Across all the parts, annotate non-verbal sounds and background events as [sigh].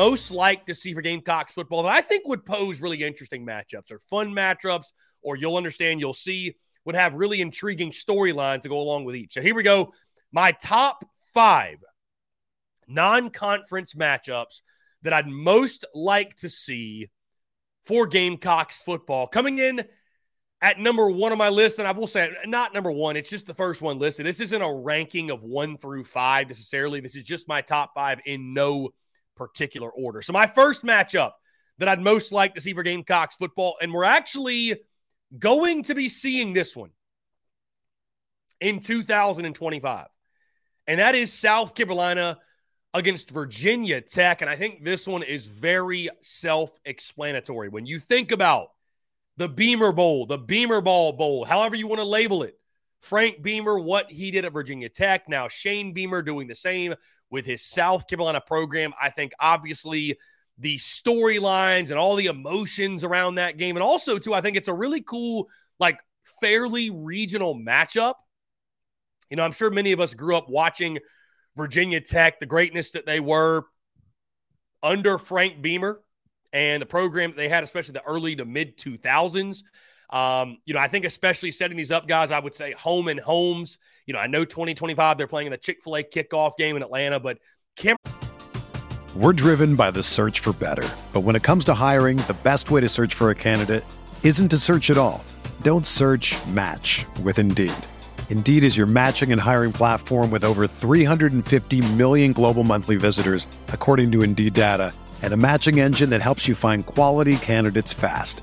Most like to see for Gamecocks football that I think would pose really interesting matchups or fun matchups, or you'll understand, you'll see, would have really intriguing storylines to go along with each. So here we go. My top five non conference matchups that I'd most like to see for Gamecocks football. Coming in at number one on my list, and I will say not number one, it's just the first one listed. This isn't a ranking of one through five necessarily. This is just my top five in no particular order. So, my first matchup that I'd most like to see for Gamecocks football, and we're actually going to be seeing this one in 2025, and that is South Carolina against Virginia Tech. And I think this one is very self explanatory. When you think about the Beamer Bowl, the Beamer Ball Bowl, however you want to label it. Frank Beamer, what he did at Virginia Tech. Now, Shane Beamer doing the same with his South Carolina program. I think obviously the storylines and all the emotions around that game. And also, too, I think it's a really cool, like, fairly regional matchup. You know, I'm sure many of us grew up watching Virginia Tech, the greatness that they were under Frank Beamer and the program that they had, especially the early to mid 2000s. Um, you know, I think especially setting these up, guys, I would say home and homes. You know, I know 2025 they're playing in the Chick fil A kickoff game in Atlanta, but Cam- We're driven by the search for better. But when it comes to hiring, the best way to search for a candidate isn't to search at all. Don't search match with Indeed. Indeed is your matching and hiring platform with over 350 million global monthly visitors, according to Indeed data, and a matching engine that helps you find quality candidates fast.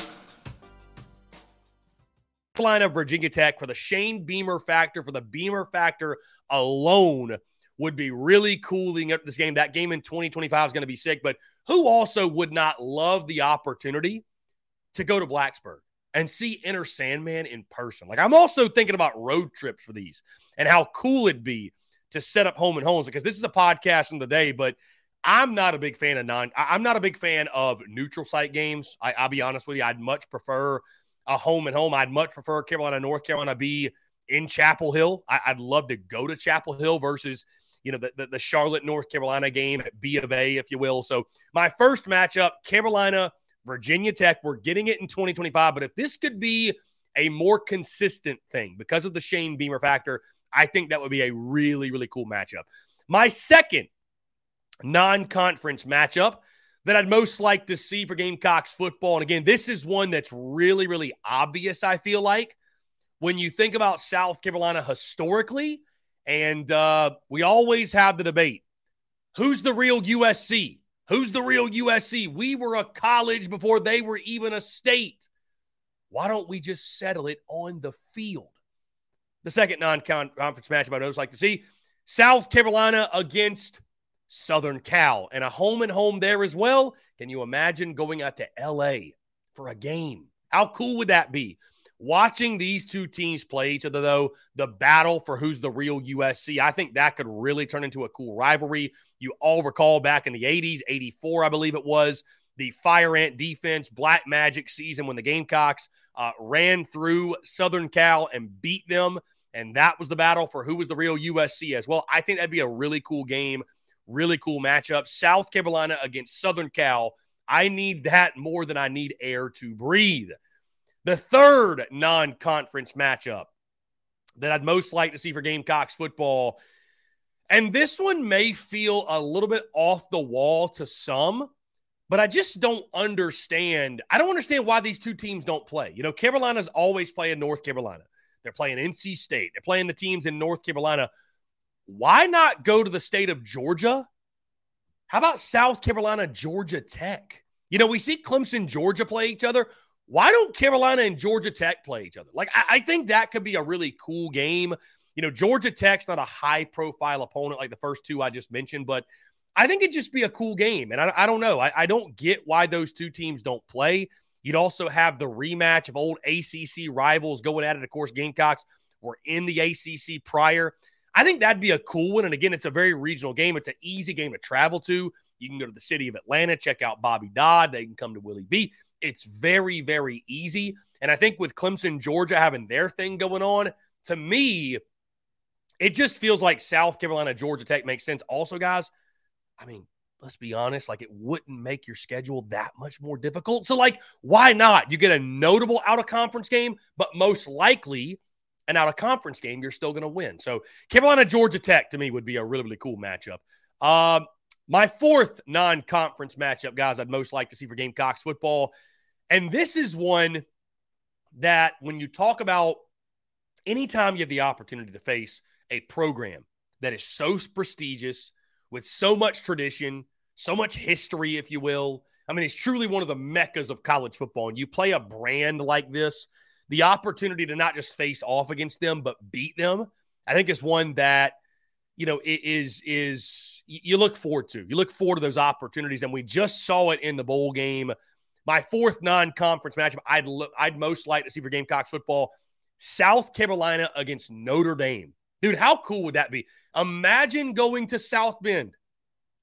Carolina, Virginia Tech for the Shane Beamer factor, for the Beamer factor alone would be really cooling up this game. That game in 2025 is going to be sick, but who also would not love the opportunity to go to Blacksburg and see Enter Sandman in person? Like, I'm also thinking about road trips for these and how cool it'd be to set up home and homes because this is a podcast in the day, but I'm not a big fan of non. I'm not a big fan of neutral site games. I, I'll be honest with you. I'd much prefer a home and home. I'd much prefer Carolina, North Carolina be in Chapel Hill. I, would love to go to Chapel Hill versus, you know, the, the, the, Charlotte, North Carolina game at B of A, if you will. So my first matchup, Carolina, Virginia Tech. We're getting it in 2025. But if this could be a more consistent thing because of the Shane Beamer factor, I think that would be a really, really cool matchup. My second non conference matchup that I'd most like to see for Gamecocks football. And again, this is one that's really, really obvious, I feel like, when you think about South Carolina historically. And uh, we always have the debate who's the real USC? Who's the real USC? We were a college before they were even a state. Why don't we just settle it on the field? The second non conference matchup I'd always like to see South Carolina against Southern Cal and a home and home there as well. Can you imagine going out to LA for a game? How cool would that be? Watching these two teams play each other, though, the battle for who's the real USC, I think that could really turn into a cool rivalry. You all recall back in the 80s, 84, I believe it was, the Fire Ant defense, Black Magic season when the Gamecocks uh, ran through Southern Cal and beat them. And that was the battle for who was the real USC as well. I think that'd be a really cool game Really cool matchup. South Carolina against Southern Cal. I need that more than I need air to breathe. The third non conference matchup that I'd most like to see for Gamecocks football. And this one may feel a little bit off the wall to some, but I just don't understand. I don't understand why these two teams don't play. You know, Carolina's always playing North Carolina. They're playing NC State. They're playing the teams in North Carolina why not go to the state of Georgia? How about South Carolina, Georgia Tech? You know, we see Clemson, Georgia play each other. Why don't Carolina and Georgia Tech play each other? Like, I, I think that could be a really cool game. You know, Georgia Tech's not a high profile opponent like the first two I just mentioned, but I think it'd just be a cool game. And I, I don't know. I, I don't get why those two teams don't play. You'd also have the rematch of old ACC rivals going at it. Of course, Gamecocks were in the ACC prior. I think that'd be a cool one. And again, it's a very regional game. It's an easy game to travel to. You can go to the city of Atlanta, check out Bobby Dodd. They can come to Willie B. It's very, very easy. And I think with Clemson, Georgia having their thing going on, to me, it just feels like South Carolina, Georgia Tech makes sense. Also, guys, I mean, let's be honest, like it wouldn't make your schedule that much more difficult. So, like, why not? You get a notable out of conference game, but most likely an out of conference game, you're still going to win. So Carolina, Georgia Tech to me would be a really, really cool matchup. Um, my fourth non conference matchup, guys, I'd most like to see for Gamecocks football. And this is one that when you talk about anytime you have the opportunity to face a program that is so prestigious with so much tradition, so much history, if you will. I mean, it's truly one of the meccas of college football. And you play a brand like this, the opportunity to not just face off against them, but beat them, I think is one that, you know, is is you look forward to. You look forward to those opportunities. And we just saw it in the bowl game. My fourth non-conference matchup I'd look, I'd most like to see for Gamecocks football, South Carolina against Notre Dame. Dude, how cool would that be? Imagine going to South Bend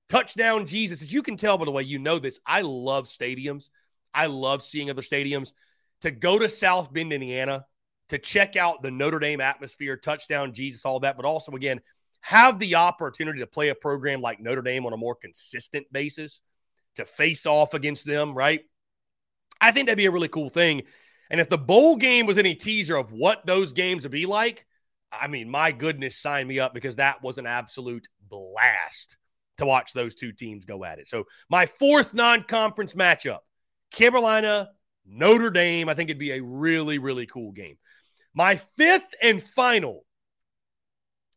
Touchdown Jesus. As you can tell by the way you know this, I love stadiums. I love seeing other stadiums. To go to South Bend, Indiana, to check out the Notre Dame atmosphere, touchdown Jesus, all that, but also, again, have the opportunity to play a program like Notre Dame on a more consistent basis, to face off against them, right? I think that'd be a really cool thing. And if the bowl game was any teaser of what those games would be like, I mean, my goodness, sign me up because that was an absolute blast to watch those two teams go at it. So my fourth non-conference matchup, Carolina, Notre Dame. I think it'd be a really, really cool game. My fifth and final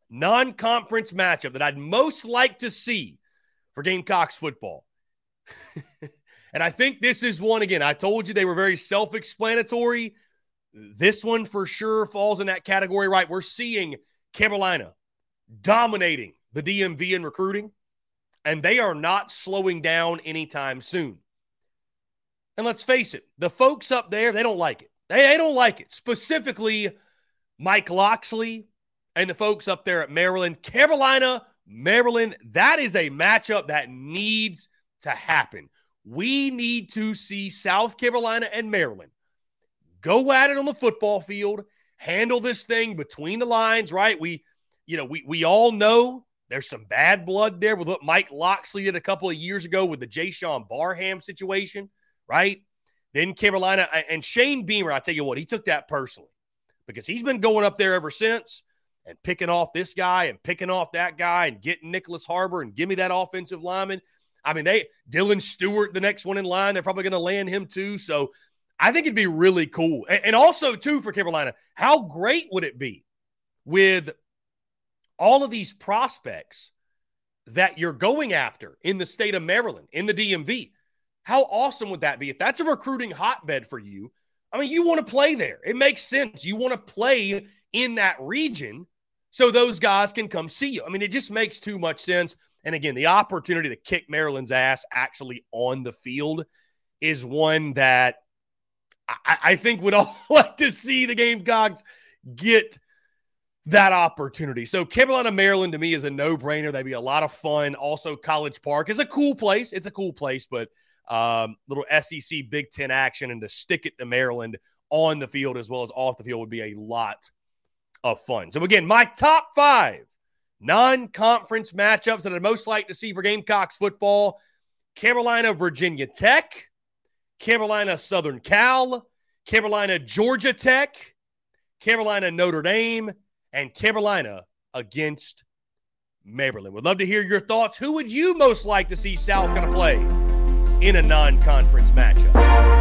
non-conference matchup that I'd most like to see for Gamecocks football. [laughs] and I think this is one again. I told you they were very self-explanatory. This one for sure falls in that category, right? We're seeing Carolina dominating the DMV in recruiting and they are not slowing down anytime soon. And let's face it, the folks up there, they don't like it. They, they don't like it. Specifically, Mike Locksley and the folks up there at Maryland, Carolina, Maryland. That is a matchup that needs to happen. We need to see South Carolina and Maryland go at it on the football field, handle this thing between the lines, right? We, you know, we we all know there's some bad blood there with what Mike Locksley did a couple of years ago with the Jaishawn Barham situation, right? Then Carolina and Shane Beamer, I tell you what, he took that personally because he's been going up there ever since and picking off this guy and picking off that guy and getting Nyckoles Harbor and give me that offensive lineman. I mean, they Dylan Stewart, the next one in line, they're probably going to land him too. So I think it'd be really cool. And also, too, for Carolina, how great would it be with all of these prospects that you're going after in the state of Maryland, in the DMV. How awesome would that be? If that's a recruiting hotbed for you, I mean, you want to play there. It makes sense. You want to play in that region so those guys can come see you. I mean, it just makes too much sense. And again, the opportunity to kick Maryland's ass actually on the field is one that I, I think would all [laughs] like to see the Gamecocks get that opportunity. So Carolina, Maryland to me is a no-brainer. That'd be a lot of fun. Also, College Park is a cool place. It's a cool place, but um, little SEC Big Ten action and to stick it to Maryland on the field as well as off the field would be a lot of fun. So again, my top five non-conference matchups that I'd most like to see for Gamecocks football: Carolina, Virginia Tech, Carolina, Southern Cal, Carolina, Georgia Tech, Carolina, Notre Dame, and Carolina against Maryland. Would love to hear your thoughts. Who would you most like to see South going to play in a non conference matchup?